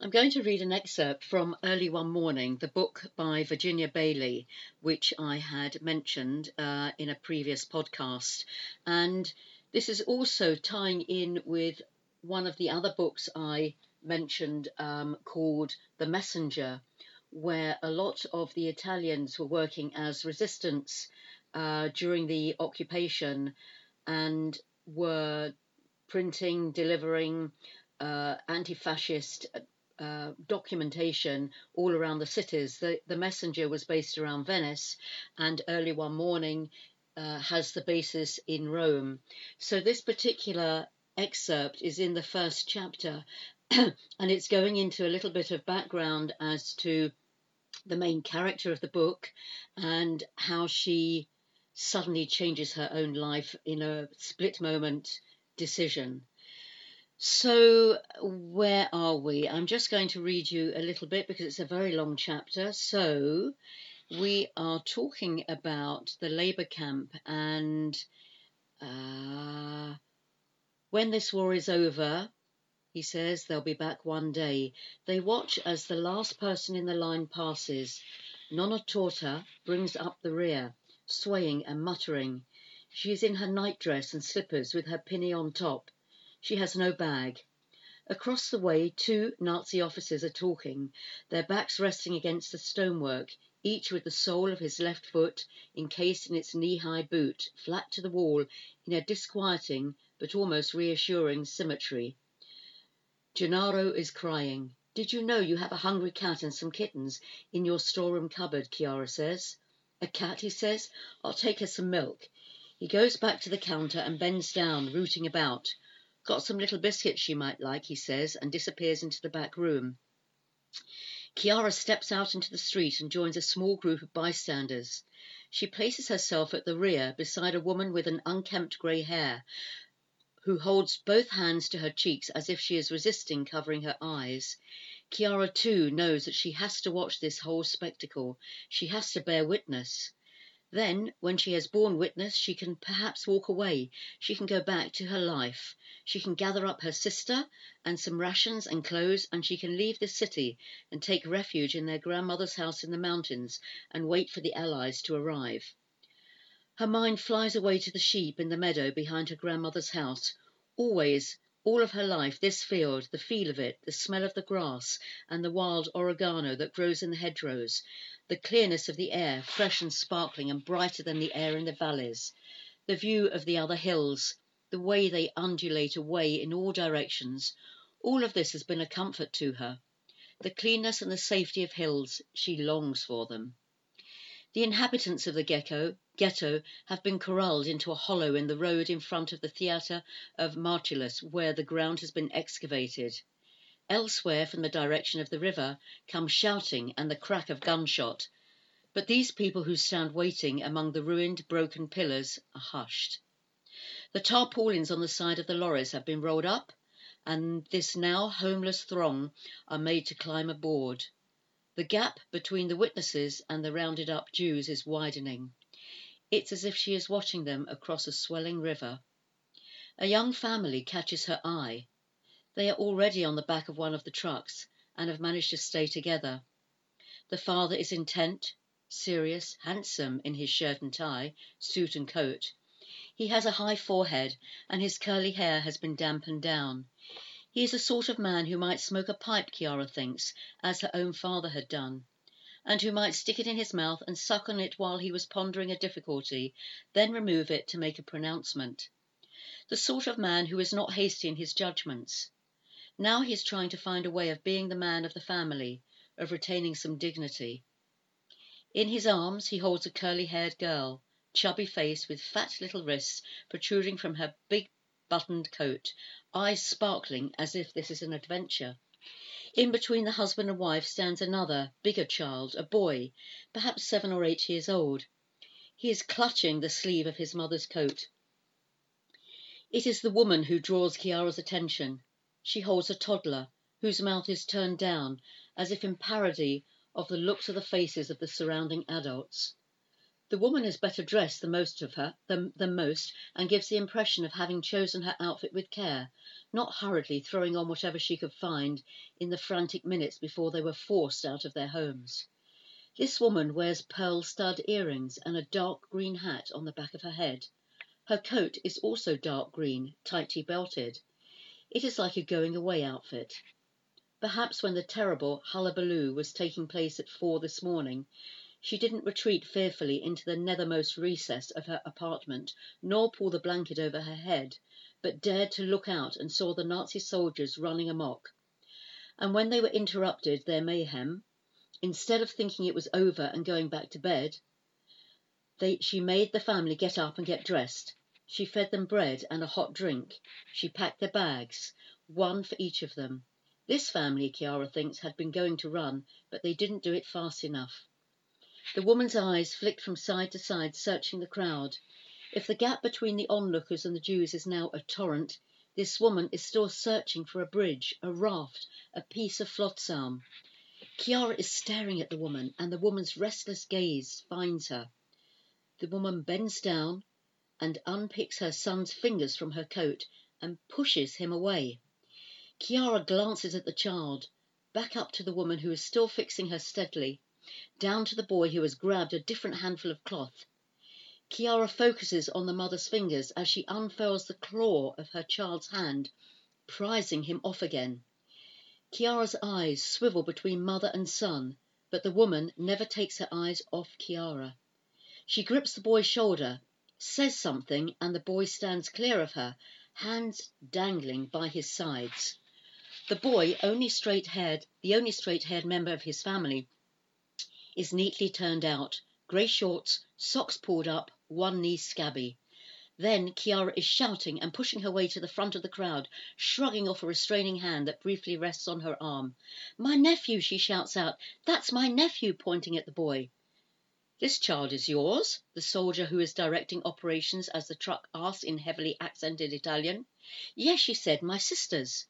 I'm going to read an excerpt from Early One Morning, the book by Virginia Baily, which I had mentioned uh, in a previous podcast. And this is also tying in with one of the other books I mentioned um, called The Messenger, where a lot of the Italians were working as resistance uh, during the occupation and were printing, delivering uh, anti fascist uh, documentation all around the cities. The, the Messenger was based around Venice, and early one morning uh, has the basis in Rome. So this particular excerpt is in the first chapter, and it's going into a little bit of background as to the main character of the book and how she suddenly changes her own life in a split moment decision. So, where are we? I'm just going to read you a little bit because it's a very long chapter. So, we are talking about the labour camp and uh, when this war is over, he says they'll be back one day. They watch as the last person in the line passes. Nonna Torta brings up the rear, swaying and muttering. She is in her nightdress and slippers with her pinny on top. She has no bag. Across the way two Nazi officers are talking, their backs resting against the stonework, each with the sole of his left foot encased in its knee-high boot, flat to the wall in a disquieting but almost reassuring symmetry. Gennaro is crying. Did you know you have a hungry cat and some kittens in your storeroom cupboard? Chiara says. A cat, he says. I'll take her some milk. He goes back to the counter and bends down, rooting about. Got some little biscuits she might like, he says, and disappears into the back room. Chiara steps out into the street and joins a small group of bystanders. She places herself at the rear beside a woman with an unkempt grey hair, who holds both hands to her cheeks as if she is resisting covering her eyes. Chiara, too, knows that she has to watch this whole spectacle. She has to bear witness. Then, when she has borne witness, she can perhaps walk away. She can go back to her life. She can gather up her sister and some rations and clothes, and she can leave the city and take refuge in their grandmother's house in the mountains and wait for the Allies to arrive. Her mind flies away to the sheep in the meadow behind her grandmother's house. Always, all of her life, this field, the feel of it, the smell of the grass and the wild oregano that grows in the hedgerows, the clearness of the air, fresh and sparkling and brighter than the air in the valleys, the view of the other hills, the way they undulate away in all directions, all of this has been a comfort to her. The cleanness and the safety of hills, she longs for them. The inhabitants of the ghetto, ghetto have been corralled into a hollow in the road in front of the theatre of Marcellus, where the ground has been excavated. Elsewhere, from the direction of the river, come shouting and the crack of gunshot. But these people who stand waiting among the ruined, broken pillars are hushed. The tarpaulins on the side of the lorries have been rolled up, and this now homeless throng are made to climb aboard. The gap between the witnesses and the rounded up Jews is widening. It's as if she is watching them across a swelling river. A young family catches her eye. They are already on the back of one of the trucks and have managed to stay together. The father is intent, serious, handsome in his shirt and tie, suit and coat. He has a high forehead and his curly hair has been dampened down. He is the sort of man who might smoke a pipe, Chiara thinks, as her own father had done, and who might stick it in his mouth and suck on it while he was pondering a difficulty, then remove it to make a pronouncement. The sort of man who is not hasty in his judgments. Now he is trying to find a way of being the man of the family, of retaining some dignity. In his arms he holds a curly haired girl, chubby face with fat little wrists protruding from her big buttoned coat, eyes sparkling as if this is an adventure. In between the husband and wife stands another, bigger child, a boy, perhaps seven or eight years old. He is clutching the sleeve of his mother's coat. It is the woman who draws Chiara's attention. She holds a toddler, whose mouth is turned down, as if in parody of the looks of the faces of the surrounding adults. The woman is better dressed than most of her than, than most, and gives the impression of having chosen her outfit with care, not hurriedly throwing on whatever she could find in the frantic minutes before they were forced out of their homes. This woman wears pearl stud earrings and a dark green hat on the back of her head. Her coat is also dark green, tightly belted. It is like a going away outfit. Perhaps when the terrible hullabaloo was taking place at four this morning, she didn't retreat fearfully into the nethermost recess of her apartment, nor pull the blanket over her head, but dared to look out and saw the Nazi soldiers running amok. And when they were interrupted their mayhem, instead of thinking it was over and going back to bed, they, she made the family get up and get dressed. She fed them bread and a hot drink. She packed their bags, one for each of them. This family, Chiara thinks, had been going to run, but they didn't do it fast enough. The woman's eyes flicked from side to side, searching the crowd. If the gap between the onlookers and the Jews is now a torrent, this woman is still searching for a bridge, a raft, a piece of flotsam. Chiara is staring at the woman, and the woman's restless gaze finds her. The woman bends down and unpicks her son's fingers from her coat and pushes him away. Chiara glances at the child, back up to the woman who is still fixing her steadily, down to the boy who has grabbed a different handful of cloth. Chiara focuses on the mother's fingers as she unfurls the claw of her child's hand, prizing him off again. Chiara's eyes swivel between mother and son, but the woman never takes her eyes off Chiara. She grips the boy's shoulder, says something, and the boy stands clear of her, hands dangling by his sides. The boy, only straight-haired, the only straight-haired member of his family, is neatly turned out, grey shorts, socks pulled up, one knee scabby. Then Chiara is shouting and pushing her way to the front of the crowd, shrugging off a restraining hand that briefly rests on her arm. My nephew, she shouts out. That's my nephew, pointing at the boy. This child is yours? the soldier who is directing operations as the truck asks in heavily accented Italian. Yes, she said, my sister's.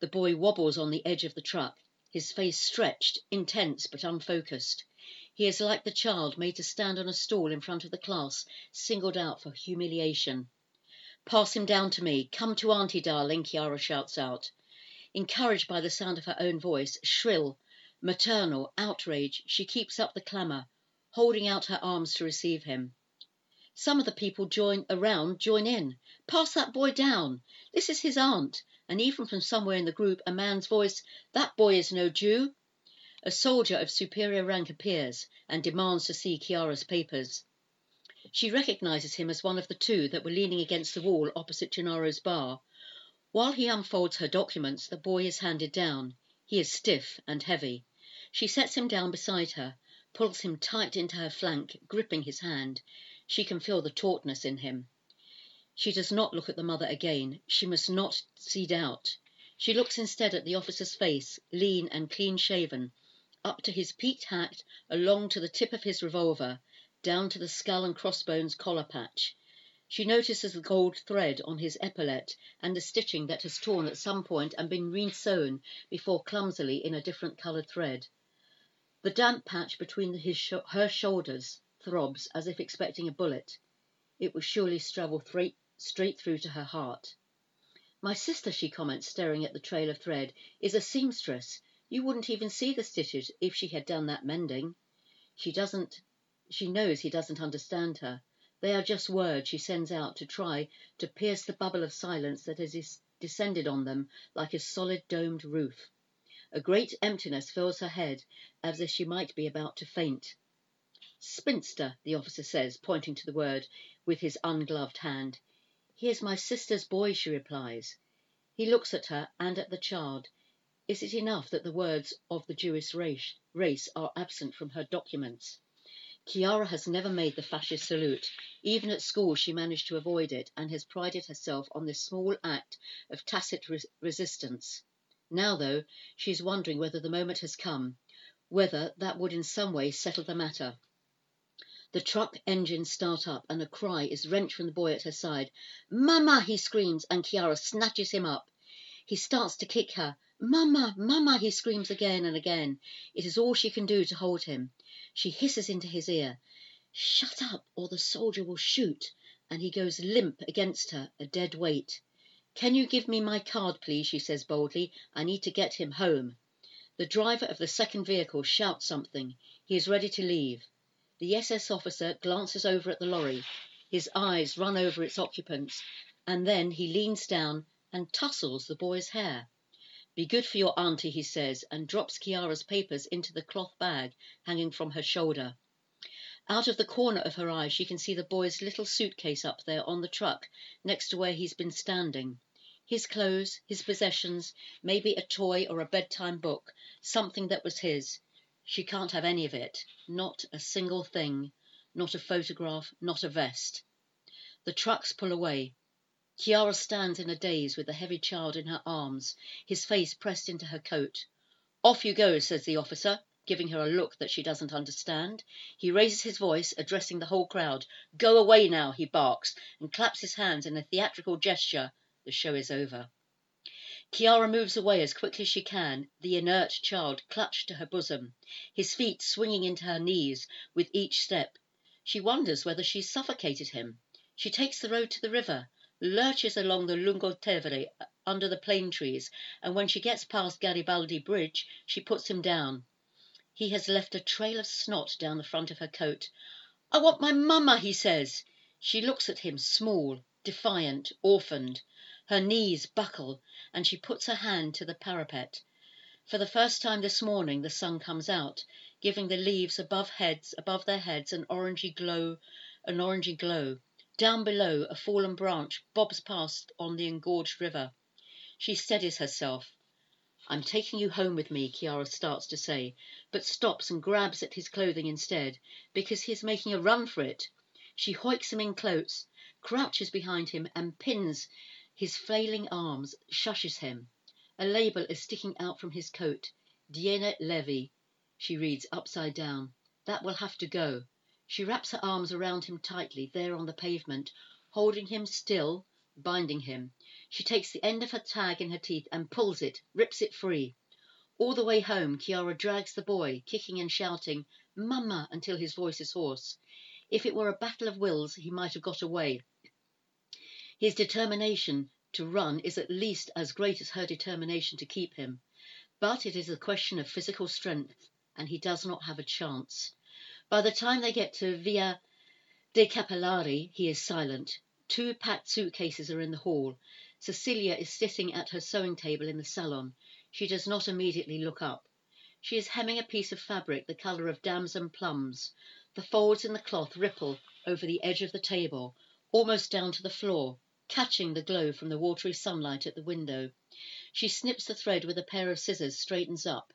The boy wobbles on the edge of the truck, his face stretched, intense but unfocused. He is like the child made to stand on a stool in front of the class, singled out for humiliation. Pass him down to me. Come to Auntie, darling, Chiara shouts out. Encouraged by the sound of her own voice, shrill, maternal, outrage, she keeps up the clamour, holding out her arms to receive him. Some of the people join around join in. Pass that boy down. This is his aunt and even from somewhere in the group a man's voice, That boy is no Jew. A soldier of superior rank appears and demands to see Chiara's papers. She recognises him as one of the two that were leaning against the wall opposite Gennaro's bar. While he unfolds her documents, the boy is handed down. He is stiff and heavy. She sets him down beside her, pulls him tight into her flank, gripping his hand. She can feel the tautness in him. She does not look at the mother again. She must not see doubt. She looks instead at the officer's face, lean and clean shaven, up to his peaked hat, along to the tip of his revolver, down to the skull and crossbones collar patch. She notices the gold thread on his epaulette and the stitching that has torn at some point and been re-sewn before clumsily in a different coloured thread. The damp patch between his sh her shoulders throbs as if expecting a bullet. It will surely travel straight through to her heart. My sister, she comments, staring at the trail of thread, is a seamstress. You wouldn't even see the stitches if she had done that mending. She doesn't, she knows he doesn't understand her. They are just words she sends out to try to pierce the bubble of silence that has descended on them like a solid domed roof. A great emptiness fills her head as if she might be about to faint. Spinster, the officer says, pointing to the word with his ungloved hand. He is my sister's boy, she replies. He looks at her and at the child. Is it enough that the words of the Jewish race, race are absent from her documents? Chiara has never made the fascist salute. Even at school, she managed to avoid it and has prided herself on this small act of tacit res resistance. Now, though, she is wondering whether the moment has come, whether that would in some way settle the matter. The truck engines start up, and a cry is wrenched from the boy at her side. Mama! he screams, and Chiara snatches him up. He starts to kick her. Mama! Mama! he screams again and again. It is all she can do to hold him. She hisses into his ear. Shut up, or the soldier will shoot, and he goes limp against her, a dead weight. Can you give me my card, please? she says boldly. I need to get him home. The driver of the second vehicle shouts something. He is ready to leave. The SS officer glances over at the lorry. His eyes run over its occupants, and then he leans down and tussles the boy's hair. Be good for your auntie, he says, and drops Chiara's papers into the cloth bag hanging from her shoulder. Out of the corner of her eye, she can see the boy's little suitcase up there on the truck next to where he's been standing. His clothes, his possessions, maybe a toy or a bedtime book, something that was his. She can't have any of it. Not a single thing. Not a photograph, not a vest. The trucks pull away. Chiara stands in a daze with the heavy child in her arms, his face pressed into her coat. Off you go, says the officer giving her a look that she doesn't understand. He raises his voice, addressing the whole crowd. Go away now, he barks, and claps his hands in a theatrical gesture. The show is over. Chiara moves away as quickly as she can, the inert child clutched to her bosom, his feet swinging into her knees with each step. She wonders whether she suffocated him. She takes the road to the river, lurches along the Lungotevere uh, under the plane trees, and when she gets past Garibaldi Bridge, she puts him down. He has left a trail of snot down the front of her coat. I want my mamma, he says. She looks at him, small, defiant, orphaned. Her knees buckle, and she puts her hand to the parapet. For the first time this morning the sun comes out, giving the leaves above heads above their heads an orangey glow, an orangey glow. Down below, a fallen branch bobs past on the engorged river. She steadies herself. I'm taking you home with me, Chiara starts to say, but stops and grabs at his clothing instead, because he is making a run for it. She hoiks him in close, crouches behind him, and pins his flailing arms, shushes him. A label is sticking out from his coat. Daniele Levi, she reads upside down. That will have to go. She wraps her arms around him tightly, there on the pavement, holding him still, binding him. She takes the end of her tag in her teeth and pulls it, rips it free. All the way home, Chiara drags the boy, kicking and shouting, Mama, until his voice is hoarse. If it were a battle of wills, he might have got away. His determination to run is at least as great as her determination to keep him. But it is a question of physical strength, and he does not have a chance. By the time they get to Via de Cappellari, he is silent. Two packed suitcases are in the hall. Cecilia is sitting at her sewing table in the salon. She does not immediately look up. She is hemming a piece of fabric the colour of damson plums. The folds in the cloth ripple over the edge of the table, almost down to the floor, catching the glow from the watery sunlight at the window. She snips the thread with a pair of scissors, straightens up.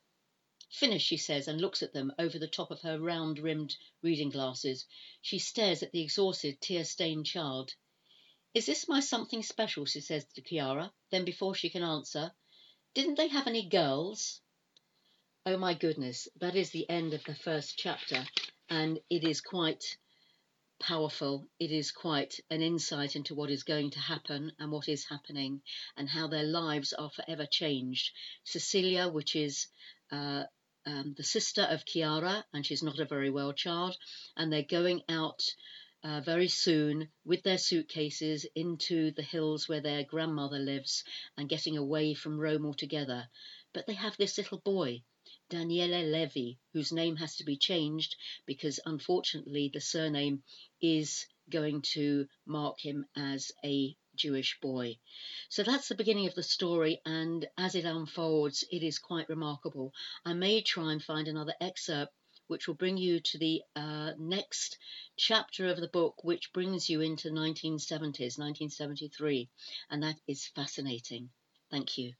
Finish, she says, and looks at them over the top of her round rimmed reading glasses. She stares at the exhausted, tear stained child. Is this my something special? she says to Chiara. Then, before she can answer, Didn't they have any girls? Oh my goodness, that is the end of the first chapter, and it is quite powerful. It is quite an insight into what is going to happen and what is happening, and how their lives are forever changed. Cecilia, which is uh, um, the sister of Chiara, and she's not a very well child, and they're going out uh, very soon with their suitcases into the hills where their grandmother lives and getting away from Rome altogether. But they have this little boy, Daniele Levi, whose name has to be changed because unfortunately the surname is going to mark him as a Jewish boy. So that's the beginning of the story, and as it unfolds, it is quite remarkable. I may try and find another excerpt which will bring you to the uh, next chapter of the book, which brings you into 1970s, 1973, and that is fascinating. Thank you.